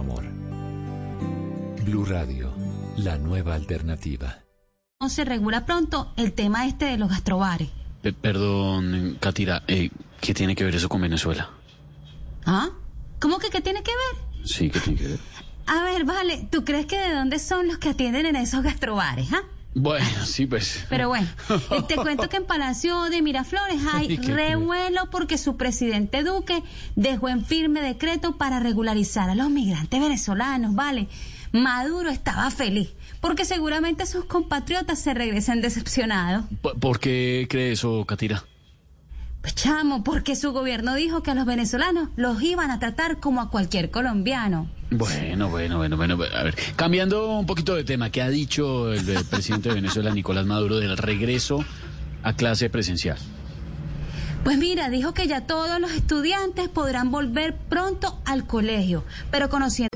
Amor. Blue Radio, la nueva alternativa. No se regula pronto el tema este de los gastrobares. Pe- perdón, Katira, eh, ¿qué tiene que ver eso con Venezuela? ¿Ah? ¿Cómo que qué tiene que ver? Sí, ¿qué tiene que ver? A ver, vale, ¿tú crees que de dónde son los que atienden en esos gastrobares, ah? Bueno, sí, pues. Pero bueno, eh, te cuento que en Palacio de Miraflores hay ¿Y qué revuelo porque su presidente Duque dejó en firme decreto para regularizar a los migrantes venezolanos, ¿vale? Maduro estaba feliz porque seguramente sus compatriotas se regresen decepcionados. ¿Por, por qué cree eso, Katira? Pues chamo, porque su gobierno dijo que a los venezolanos los iban a tratar como a cualquier colombiano. Bueno, bueno, bueno, bueno. A ver, cambiando un poquito de tema, ¿qué ha dicho el, presidente de Venezuela, Nicolás Maduro, del regreso a clase presencial? Pues mira, dijo que ya todos los estudiantes podrán volver pronto al colegio, pero conociendo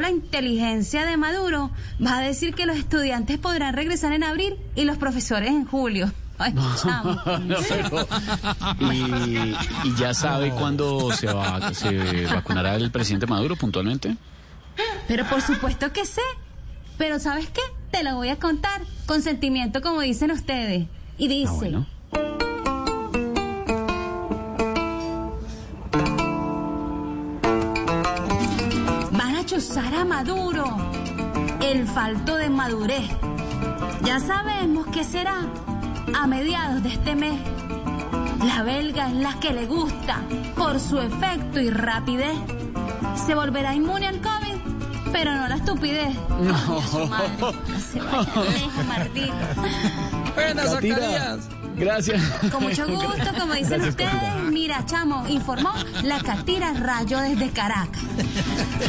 la inteligencia de Maduro, va a decir que los estudiantes podrán regresar en abril y los profesores en julio. Ay. No, pero- y, y ya sabe cuándo se, va, se vacunará el presidente Maduro puntualmente. Pero por supuesto que sé. Pero ¿sabes qué? Te lo voy a contar con sentimiento como dicen ustedes. Y dice... Ah, bueno. Maduro. El falto de madurez. Ya sabemos qué será a mediados de este mes. La belga es la que le gusta por su efecto y rapidez. Se volverá inmune al COVID, pero no la estupidez. No. su madre. No se vaya. Katira, Gracias. Con mucho gusto, como dicen Gracias, ustedes. Mira, chamo, informó la Catira Rayo desde Caracas.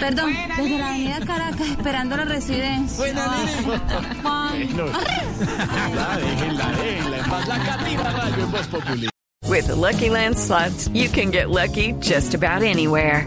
Perdón, desde la avenida Caracas, esperando la residencia. Buena, Juan. La déjenla, déjenla. La Katira Radio en Voz Populi. With the Lucky Land slots, you can get lucky just about anywhere.